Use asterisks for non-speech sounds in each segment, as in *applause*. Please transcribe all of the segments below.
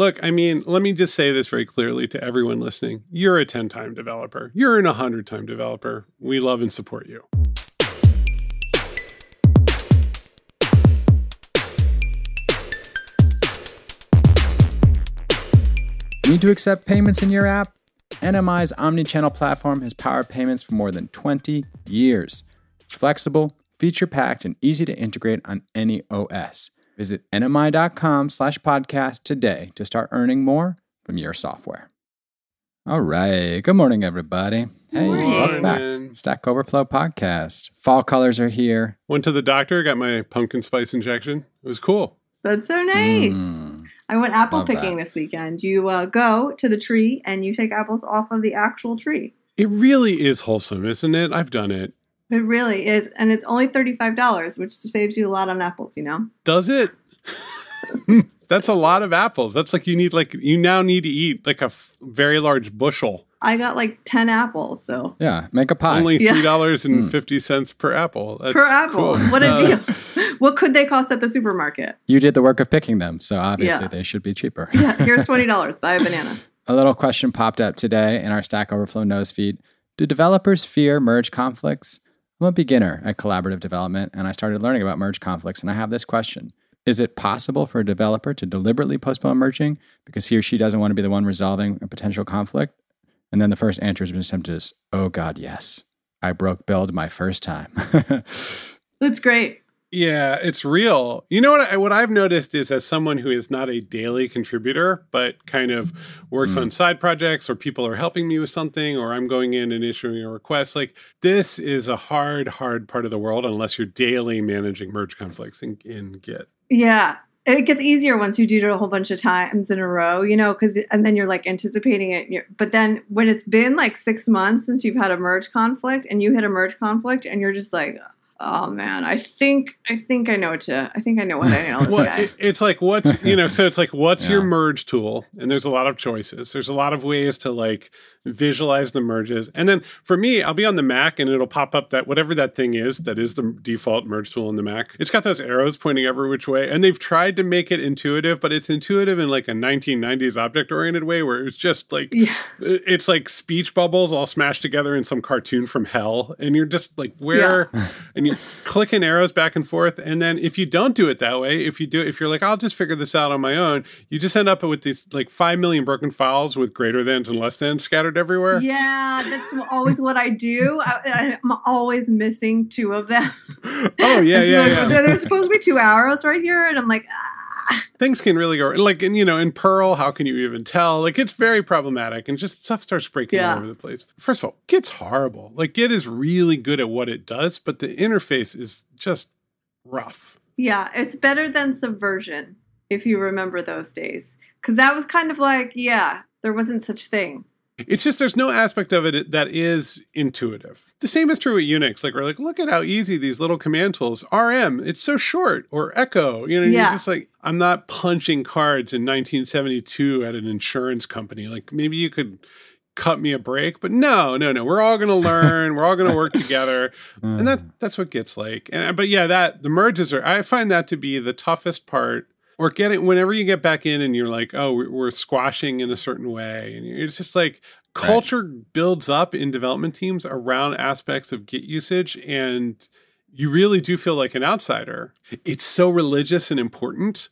Look, I mean, let me just say this very clearly to everyone listening. You're a 10 time developer, you're an 100 time developer. We love and support you. Need to accept payments in your app? NMI's omnichannel platform has powered payments for more than 20 years. It's flexible, feature-packed, and easy to integrate on any OS. Visit nmi.com slash podcast today to start earning more from your software. All right. Good morning, everybody. Hey, morning. welcome back. Stack Overflow podcast. Fall colors are here. Went to the doctor, got my pumpkin spice injection. It was cool. That's so nice. Mm. I went apple Love picking that. this weekend. You uh, go to the tree and you take apples off of the actual tree. It really is wholesome, isn't it? I've done it. It really is. And it's only $35, which saves you a lot on apples, you know? Does it? *laughs* That's a lot of apples. That's like you need like you now need to eat like a f- very large bushel. I got like 10 apples, so Yeah, make a pie. Only three dollars and fifty cents per apple. That's per apple. cool. What a *laughs* deal. what could they cost at the supermarket? you did the work of picking them, so obviously Yeah. they should be cheaper. Yeah, *laughs* here's $20. Buy a banana. A little question popped up today in our Stack Overflow nose feed. Do developers fear merge conflicts? I'm a beginner at collaborative development, and I started learning about merge conflicts, and I have this question. Is it possible for a developer to deliberately postpone merging because he or she doesn't want to be the one resolving a potential conflict? And then the first answer has been simply just, oh God, yes. I broke build my first time. *laughs* That's great. Yeah, it's real. You know what? I, what I've noticed is, as someone who is not a daily contributor, but kind of works mm-hmm. on side projects, or people are helping me with something, or I'm going in and issuing a request, like this is a hard, hard part of the world unless you're daily managing merge conflicts in, in Git. Yeah. It gets easier once you do it a whole bunch of times in a row, you know, because and then you're like anticipating it. You're, but then when it's been like six months since you've had a merge conflict and you hit a merge conflict and you're just like, oh man, I think I think I know what to. I think I know what I know. This *laughs* Well, guy. it, it's like what's you know, so it's like what's your merge tool, and there's a lot of choices. There's a lot of ways to like visualize the merges, and then for me, I'll be on the Mac, and it'll pop up that whatever that thing is that is the default merge tool in the Mac. It's got those arrows pointing every which way, and they've tried to make it intuitive, but it's intuitive in like a 1990s object oriented way, where it's just like yeah. it's like speech bubbles all smashed together in some cartoon from hell and you're just like where *laughs* and you're clicking arrows back and forth and then if you don't do it that way if you do if you're like i'll just figure this out on my own you just end up with these like 5 million broken files with greater thans and less than scattered everywhere Yeah, that's always what I do. I, I'm always missing two of them. *laughs* oh yeah *laughs* yeah yeah There's supposed to be two arrows right here, and I'm like, ah. things can really go like and you know in perl how can you even tell like it's very problematic and just stuff starts breaking all over the place first of all git's horrible like git is really good at what it does but the interface is just rough yeah, it's better than Subversion if you remember those days, because that was kind of like, yeah, there wasn't such thing. It's just there's no aspect of it that is intuitive. The same is true with Unix. Like we're like, look at how easy these little command tools. RM, it's so short, or Echo. You know, Yeah. you're just like, I'm not punching cards in 1972 at an insurance company. Like maybe you could cut me a break, but no, no, no. We're all gonna learn. we're all gonna work together, *laughs* mm. and that that's what gets like. And but yeah, that the merges are. I find that to be the toughest part or getting whenever you get back in and you're like, oh, we're, squashing in a certain way, and it's just like culture builds up in development teams around aspects of Git usage, and you really do feel like an outsider. It's so religious and important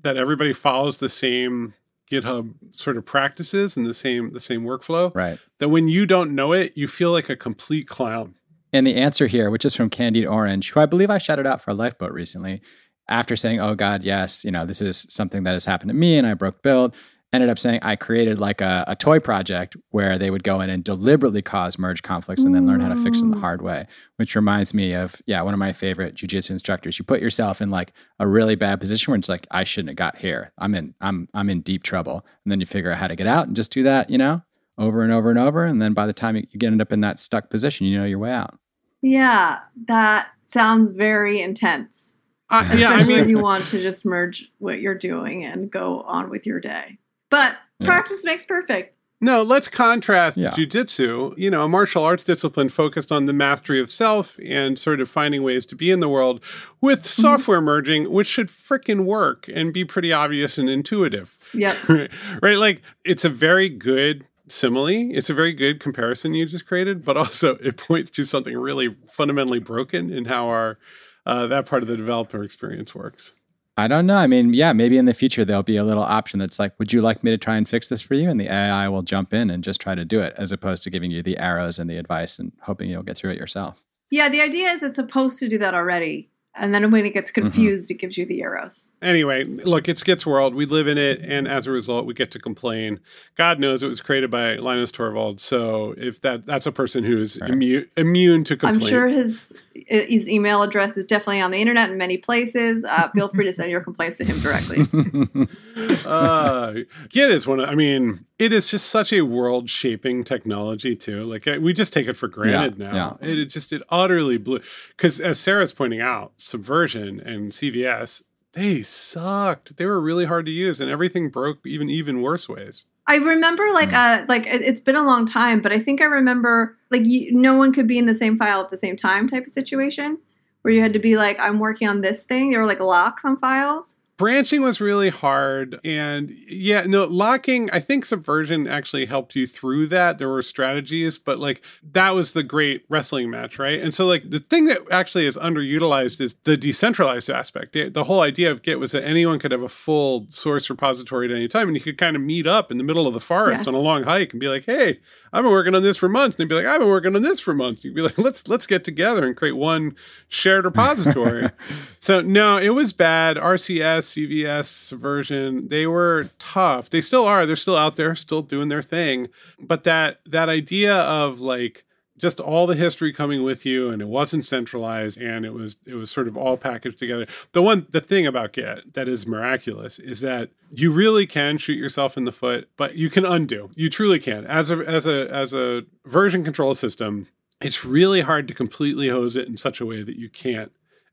that everybody follows the same GitHub sort of practices and the same the same workflow right. that when you don't know it, you feel like a complete clown. And the answer here, which is from Candied Orange, who I believe I shouted out for a lifeboat recently, after saying, Oh God, yes, you know, this is something that has happened to me and I broke build, ended up saying I created like a, a toy project where they would go in and deliberately cause merge conflicts and then learn how to fix them the hard way. Which reminds me of, yeah, one of my favorite jujitsu instructors. You put yourself in like a really bad position where it's like, I shouldn't have got here. I'm in, I'm I'm in deep trouble. And then you figure out how to get out and just do that, you know, over and over and over. And then by the time you get end up in that stuck position, you know your way out. Yeah, that sounds very intense. Uh, *laughs* yeah, I mean, when you want to just merge what you're doing and go on with your day. But Yeah. practice makes perfect. No, let's contrast Yeah. jujitsu, you know, a martial arts discipline focused on the mastery of self and sort of finding ways to be in the world with software merging, which should frickin' work and be pretty obvious and intuitive. Yep. *laughs* right? Like it's a very good simile. It's a very good comparison you just created, but also *laughs* it points to something really fundamentally broken in how our uh, that part of the developer experience works. I don't know. I mean, yeah, maybe in the future there'll be a little option that's like, would you like me to try and fix this for you? And the AI will jump in and just try to do it, as opposed to giving you the arrows and the advice and hoping you'll get through it yourself. Yeah, the idea is it's supposed to do that already. And then when it gets confused, it gives you the arrows. Anyway, look, it's Git's world. We live in it, and as a result, we get to complain. God knows it was created by Linus Torvald, so if that that's a person who is immune immune to complain. I'm sure his his email address is definitely on the internet in many places. Uh, feel free to send your complaints to him directly. *laughs* uh, Git is one of, I mean, it is just such a world shaping technology, too. Like, we just take it for granted Yeah, now. It, it just, it utterly blew. Because as Sara's pointing out, Subversion and CVS, they sucked. They were really hard to use, and everything broke even even worse ways. I remember like uh like it, it's been a long time, but I think I remember like you, no one could be in the same file at the same time type of situation where you had to be like I'm working on this thing. There were like locks on files. Branching was really hard and yeah no locking i think subversion actually helped you through that. There were strategies but like that was the great wrestling match right? And so like the thing that actually is underutilized is the decentralized aspect. The, the whole idea of git was that anyone could have a full source repository at any time and you could kind of meet up in the middle of the forest Yes. on a long hike and be like hey i've been working on this for months and they'd be like i've been working on this for months. You'd be like let's let's get together and create one shared repository. *laughs* So no, it was bad. RCS, CVS version, they were tough. They still are. They're still out there, still doing their thing. But that that idea of like just all the history coming with you and it wasn't centralized and it was it was sort of all packaged together. The one the thing about Git that is miraculous is that you really can shoot yourself in the foot, but you can undo. You truly can. As a as a as a version control system, it's really hard to completely hose it in such a way that you can't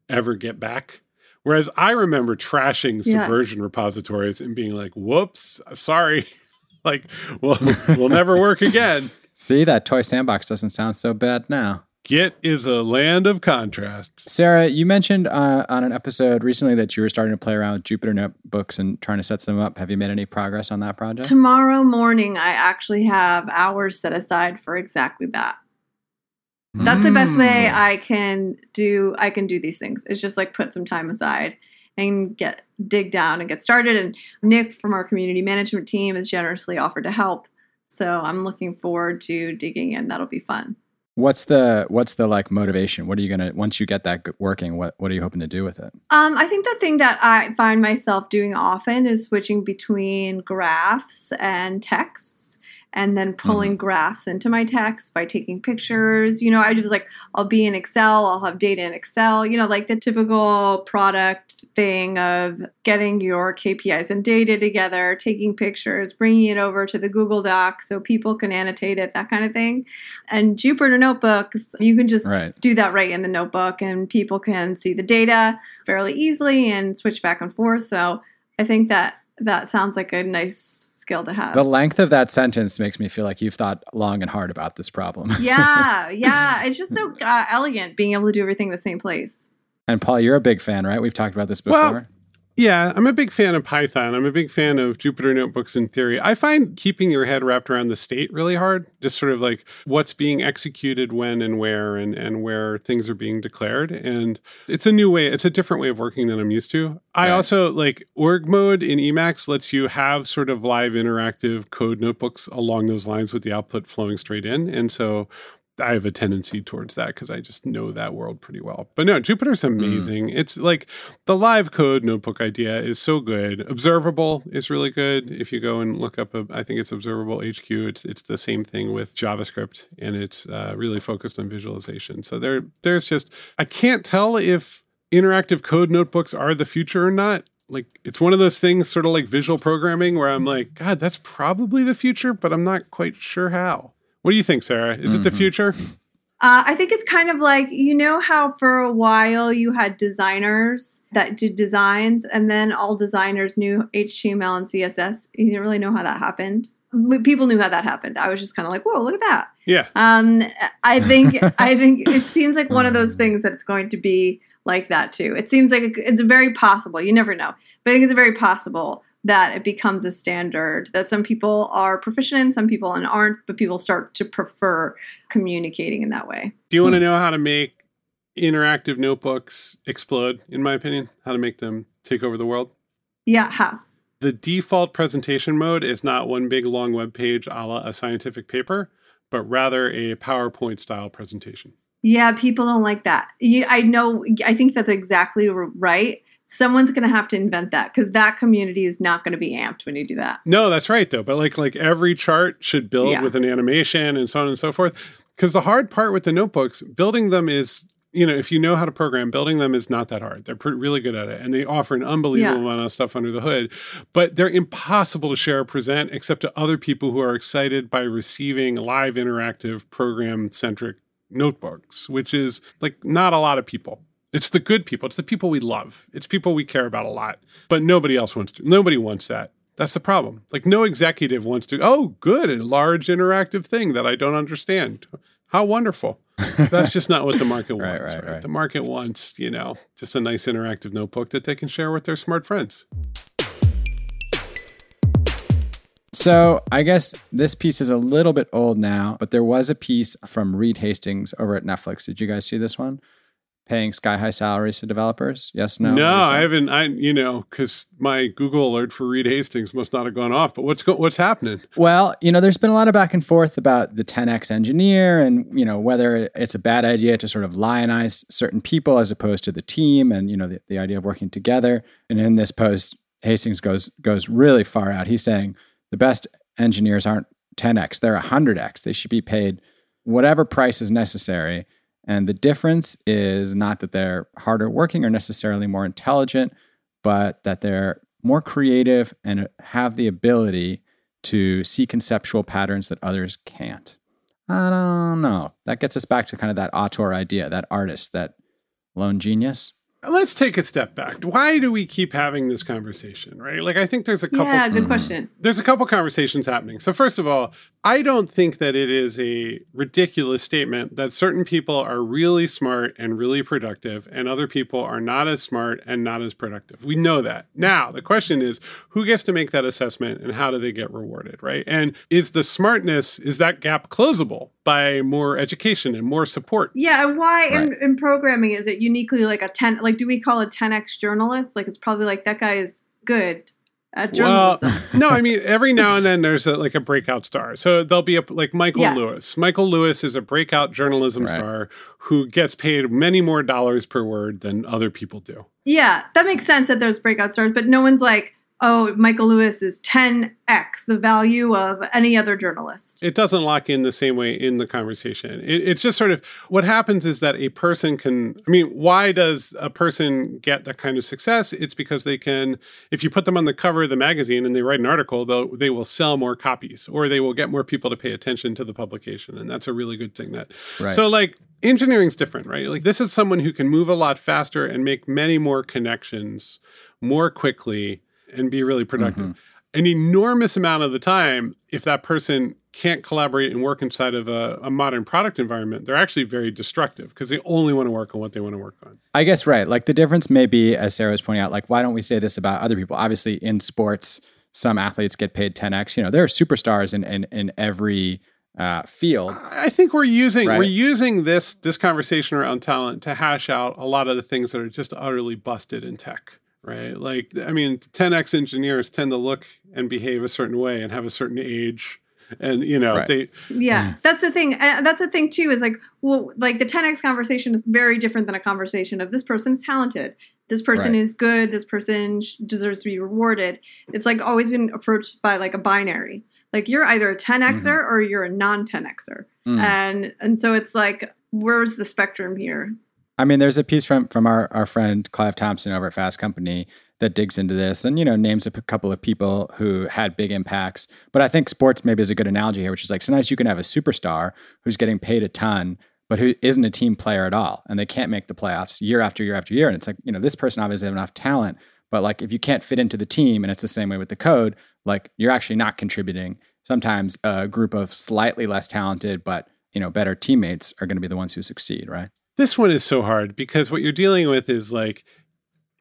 ever get back. Whereas I remember trashing Yeah. subversion repositories and being like, "Whoops, sorry, *laughs* like, well, will never work again." *laughs* See, that toy sandbox doesn't sound so bad now. Git is a land of contrasts. Sara, you mentioned uh, on an episode recently that you were starting to play around with Jupyter notebooks and trying to set some up. Have you made any progress on that project? Tomorrow morning, I actually have hours set aside for exactly that. That's the best way Mm. I can do. I can do these things. It's just like put some time aside and get dig down and get started. And Nick from our community management team has generously offered to help. So I'm looking forward to digging in. That'll be fun. What's the what's the like motivation? What are you gonna once you get that working? What what are you hoping to do with it? Um, I think the thing that I find myself doing often is switching between graphs and texts and then mm-hmm. pulling graphs into my text by taking pictures. You know, I was like, I'll be in Excel, I'll have data in Excel, you know, like the typical product thing of getting your KPIs and data together, taking pictures, bringing it over to the Google Doc so people can annotate it, that kind of thing. And Jupyter Notebooks, you can just Right. do that right in the notebook and people can see the data fairly easily and switch back and forth. So I think that that sounds like a nice skill to have. The length of that sentence makes me feel like you've thought long and hard about this problem. *laughs* yeah, yeah. It's just so uh, elegant being able to do everything in the same place. and Paul, you're a big fan, right? We've talked about this before. Well, Yeah, I'm a big fan of Python. I'm a big fan of Jupyter Notebooks in theory. I find keeping your head wrapped around the state really hard. Just sort of like what's being executed when and where and, and where things are being declared. And it's a new way, it's a different way of working than I'm used to. I Right. also like org mode in Emacs lets you have sort of live interactive code notebooks along those lines with the output flowing straight in. And so I have a tendency towards that because I just know that world pretty well. But no, Jupyter's amazing. It's like the live code notebook idea is so good. Observable is really good. If you go and look up, a, I think it's Observable HQ. It's it's the same thing with JavaScript, and it's uh, really focused on visualization. So there there's just I can't tell if interactive code notebooks are the future or not. Like it's one of those things, sort of like visual programming, where I'm like, God, that's probably the future, but I'm not quite sure how. What do you think, Sara? Is it the future? Uh, I think it's kind of like you know how for a while you had designers that did designs, and then all designers knew HTML and CSS. You didn't really know how that happened. People knew how that happened. I was just kind of like, "Whoa, look at that!" Yeah. Um, I think *laughs* I think it seems like one of those things that it's going to be like that too. It seems like it's very possible. You never know, but I think it's very possible that it becomes a standard that some people are proficient in, some people aren't, but people start to prefer communicating in that way. Do you want to hmm. know how to make interactive notebooks explode, in my opinion? How to make them take over the world? Yeah, how? The default presentation mode is not one big long web page a la a scientific paper, but rather a PowerPoint style presentation. Yeah, people don't like that. You, I know, I think that's exactly right someone's going to have to invent that because that community is not going to be amped when you do that. No, that's right though. But like like every chart should build Yeah. with an animation and so on and so forth. Because the hard part with the notebooks, building them is you know if you know how to program, building them is not that hard. They're pretty, really good at it, and they offer an unbelievable Yeah. amount of stuff under the hood. But they're impossible to share or present except to other people who are excited by receiving live interactive program centric notebooks, which is like not a lot of people. It's the good people. It's the people we love. It's people we care about a lot. But nobody else wants to. Nobody wants that. That's the problem. Like no executive wants to. Oh, good, a large interactive thing that I don't understand. How wonderful. That's just not what the market *laughs* Right, wants. right, Right, right. The market wants, you know, just a nice interactive notebook that they can share with their smart friends. So I guess this piece is a little bit old now, but there was a piece from Reed Hastings over at Netflix. Did you guys see this one? Paying sky high salaries to developers? Yes, no. No, I haven't. I you know because my Google alert for Reed Hastings must not have gone off. But what's go, what's happening? Well, you know, there's been a lot of back and forth about the 10x engineer and, you know, whether it's a bad idea to sort of lionize certain people as opposed to the team and, you know, the, the idea of working together. And in this post, Hastings goes goes really far out. He's saying the best engineers aren't 10x, they're 100x. They should be paid whatever price is necessary. And the difference is not that they're harder working or necessarily more intelligent, but that they're more creative and have the ability to see conceptual patterns that others can't. I don't know. That gets us back to kind of that auteur idea, that artist, that lone genius. Let's take a step back. Why do we keep having this conversation? Right? Like I think there's a couple. Yeah, good hmm. question. there's a couple conversations happening. So first of all, I don't think that it is a ridiculous statement that certain people are really smart and really productive and other people are not as smart and not as productive. We know that. Now, the question is who gets to make that assessment and how do they get rewarded, right? And is the smartness is that gap closable by more education and more support? Yeah, and why in, Right. in programming is it uniquely like a 10 like do we call a 10x journalist? Like it's probably like that guy is good at Well, journalism. *laughs* no, I mean *laughs* every now and then there's a, like a breakout star. So there'll be a like Michael Yeah. Lewis. Michael Lewis is a breakout journalism Right. star who gets paid many more dollars per word than other people do. yeah, that makes sense that there's breakout stars, but no one's like, "Oh, Michael Lewis is 10x the value of any other journalist." It doesn't lock in the same way in the conversation. It, it's just sort of what happens is that a person can. I mean, why does a person get that kind of success? It's because they can. If you put them on the cover of the magazine and they write an article, they'll they will sell more copies or they will get more people to pay attention to the publication, and that's a really good thing. That Right. so like engineering's different, right? Like this is someone who can move a lot faster and make many more connections more quickly and be really productive. An enormous amount of the time, if that person can't collaborate and work inside of a, a modern product environment, they're actually very destructive because they only want to work on what they want to work on. I guess right. Like the difference may be, as Sara was pointing out, like why don't we say this about other people? Obviously, in sports, some athletes get paid 10x. You know, there are superstars in in, in every uh, field. I think we're using Right. we're using this this conversation around talent to hash out a lot of the things that are just utterly busted in tech, right? Like I mean, 10x engineers tend to look and behave a certain way and have a certain age, and you know Right. they Yeah, that's the thing. And that's the thing too. Is like, well, like the 10x conversation is very different than a conversation of this person's talented, this person Right. is good, this person sh- deserves to be rewarded. It's like always been approached by like a binary. Like you're either a 10xer or you're a non 10xer, Mm. and and so it's like, where's the spectrum here? I mean, there's a piece from from our, our friend Clive Thompson over at Fast Company that digs into this and you know names a p- couple of people who had big impacts. But I think sports maybe is a good analogy here, which is like sometimes you can have a superstar who's getting paid a ton, but who isn't a team player at all. And they can't make the playoffs year after year after year. And it's like, you know, this person obviously has enough talent, but like if you can't fit into the team and it's the same way with the code, like you're actually not contributing. Sometimes a group of slightly less talented, but you know, better teammates are going to be the ones who succeed, right? This one is so hard because what you're dealing with is like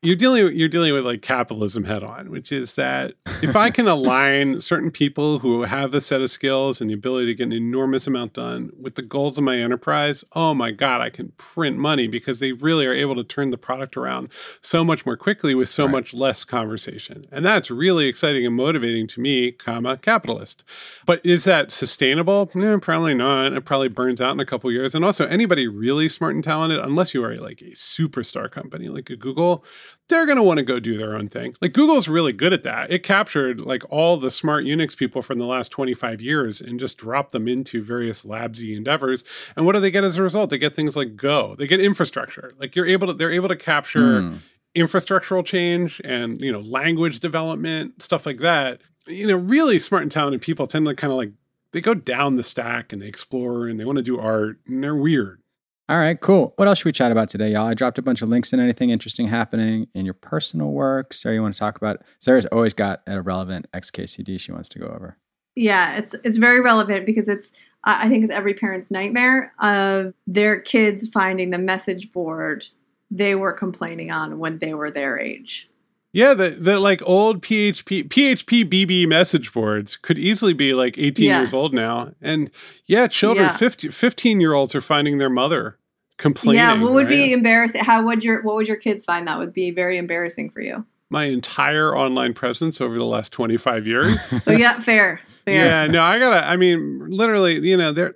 you're dealing you're dealing with like capitalism head on, which is that if I can align *laughs* certain people who have a set of skills and the ability to get an enormous amount done with the goals of my enterprise, oh my god, I can print money because they really are able to turn the product around so much more quickly with so right. much less conversation. And that's really exciting and motivating to me, comma, capitalist. But is that sustainable? No, probably not. It probably burns out in a couple years. And also anybody really smart and talented, unless you are like a superstar company like a Google, they're going to want to go do their own thing. Like Google's really good at that. It captured like all the smart Unix people from the last 25 years and just dropped them into various labsy endeavors. And what do they get as a result? They get things like Go. They get infrastructure. Like you're able to they're able to capture mm. infrastructural change and, you know, language development, stuff like that. You know, really smart and talented people tend to kind of like they go down the stack and they explore and they want to do art and they're weird. All right, cool. What else should we chat about today, y'all? I dropped a bunch of links in anything interesting happening in your personal work. Sara, you want to talk about? Sara's always got a relevant XKCD she wants to go over. Yeah, it's it's very relevant because it's I think it's every parent's nightmare of their kids finding the message board they were complaining on when they were their age. Yeah, the, the like old PHP PHP BB message boards could easily be like 18 yeah. years old now. And yeah, children yeah. 50, 15 year olds are finding their mother complaining. Yeah, what would right? be embarrassing? How would your what would your kids find that would be very embarrassing for you? My entire online presence over the last 25 years. *laughs* oh yeah, fair. Fair. Yeah, no, I gotta I mean, literally, you know, they're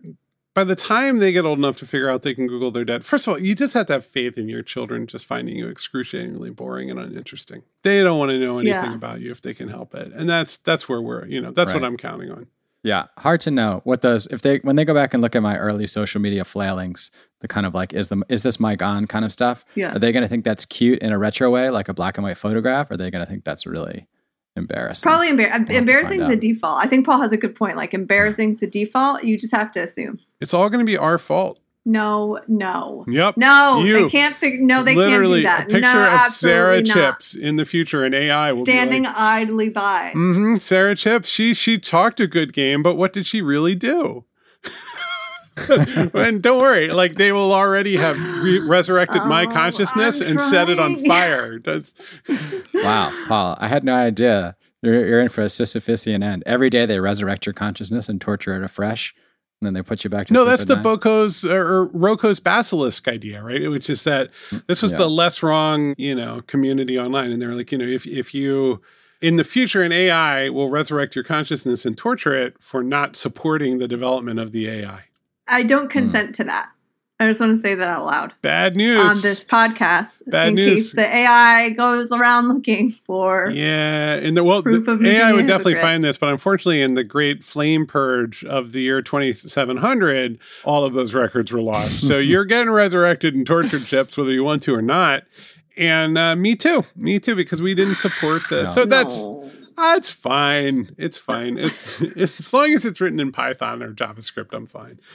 by the time they get old enough to figure out they can Google their dad, first of all, you just have to have faith in your children just finding you excruciatingly boring and uninteresting. They don't want to know anything yeah. about you if they can help it. And that's that's where we're, you know, that's right. what I'm counting on. Yeah, hard to know what does if they when they go back and look at my early social media flailings, the kind of like is the is this mic on kind of stuff. Yeah, are they going to think that's cute in a retro way, like a black and white photograph? Or are they going to think that's really embarrassing? Probably embar- embarrassing is the default. I think Paul has a good point. Like embarrassing is the default. You just have to assume it's all going to be our fault. No, no. Yep. No, you. they can't figure. No, they Literally can't do that. A picture no, of Sara not. Chipps in the future, and AI will standing like, idly by. Mm-hmm. Sara Chipps. She she talked a good game, but what did she really do? *laughs* *laughs* and don't worry, like they will already have re- resurrected oh, my consciousness and set it on *laughs* fire. That's wow, Paul. I had no idea. You're, you're in for a Sisyphusian end. Every day they resurrect your consciousness and torture it afresh and then they put you back to no that's the boko's uh, or, roko's basilisk idea right which is that this was yeah. the LessWrong you know community online and they're like you know if, if you in the future an ai will resurrect your consciousness and torture it for not supporting the development of the ai i don't consent mm. to that I just want to say that out loud. Bad news on this podcast. Bad in news. case the AI goes around looking for yeah, and the well, the AI would definitely find this, but unfortunately, in the great flame purge of the year 2700, all of those records were lost. so *laughs* you're getting resurrected in tortured ships, whether you want to or not. And uh, me too, me too, because we didn't support this. No. So that's. Uh, it's fine. It's fine. *laughs* It's, as long as it's written in Python or JavaScript, I'm fine. *laughs*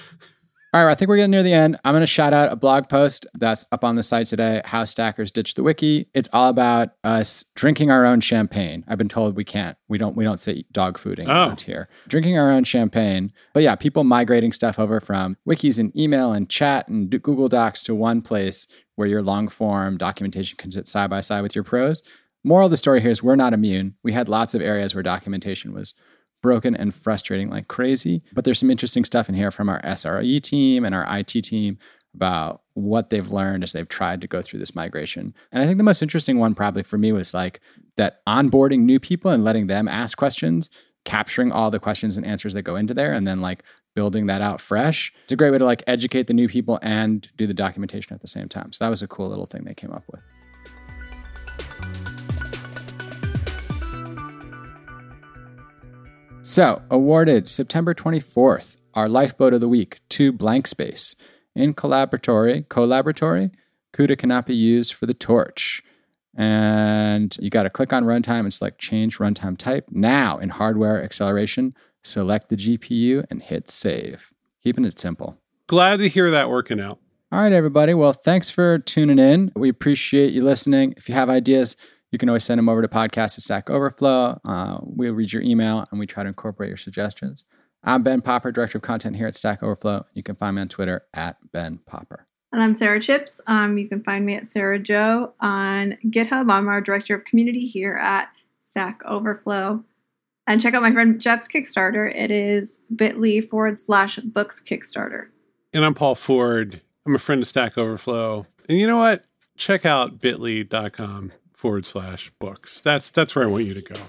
All right, I think we're getting near the end. I'm going to shout out a blog post that's up on the site today, How Stackers Ditch the Wiki. It's all about us drinking our own champagne. I've been told we can't. We don't we don't say dog fooding oh. around here. Drinking our own champagne. But yeah, people migrating stuff over from wikis and email and chat and Google Docs to one place where your long form documentation can sit side by side with your prose. Moral of the story here is we're not immune. We had lots of areas where documentation was broken and frustrating like crazy. But there's some interesting stuff in here from our SRE team and our IT team about what they've learned as they've tried to go through this migration. And I think the most interesting one probably for me was like that onboarding new people and letting them ask questions, capturing all the questions and answers that go into there and then like building that out fresh. It's a great way to like educate the new people and do the documentation at the same time. So that was a cool little thing they came up with. So, awarded September 24th, our lifeboat of the week to Blank Space. In Colaboratory, Colaboratory, CUDA cannot be used for the torch. And you got to click on runtime and select change runtime type. Now, in hardware acceleration, select the GPU and hit save. Keeping it simple. glad to hear that working out. All right, everybody. Well, thanks for tuning in. We appreciate you listening. If you have ideas, you can always send them over to podcast at Stack Overflow. Uh, we'll read your email and we try to incorporate your suggestions. I'm Ben Popper, Director of Content here at Stack Overflow. You can find me on Twitter at Ben Popper. And I'm Sara Chipps. Um, you can find me at SaraJo on GitHub. I'm our Director of Community here at Stack Overflow. And check out my friend Jeff's Kickstarter. It is bit.ly forward slash books Kickstarter. And I'm Paul Ford. I'm a friend of Stack Overflow. And you know what? Check out bit.ly.com forward slash books. That's that's where I want you to go.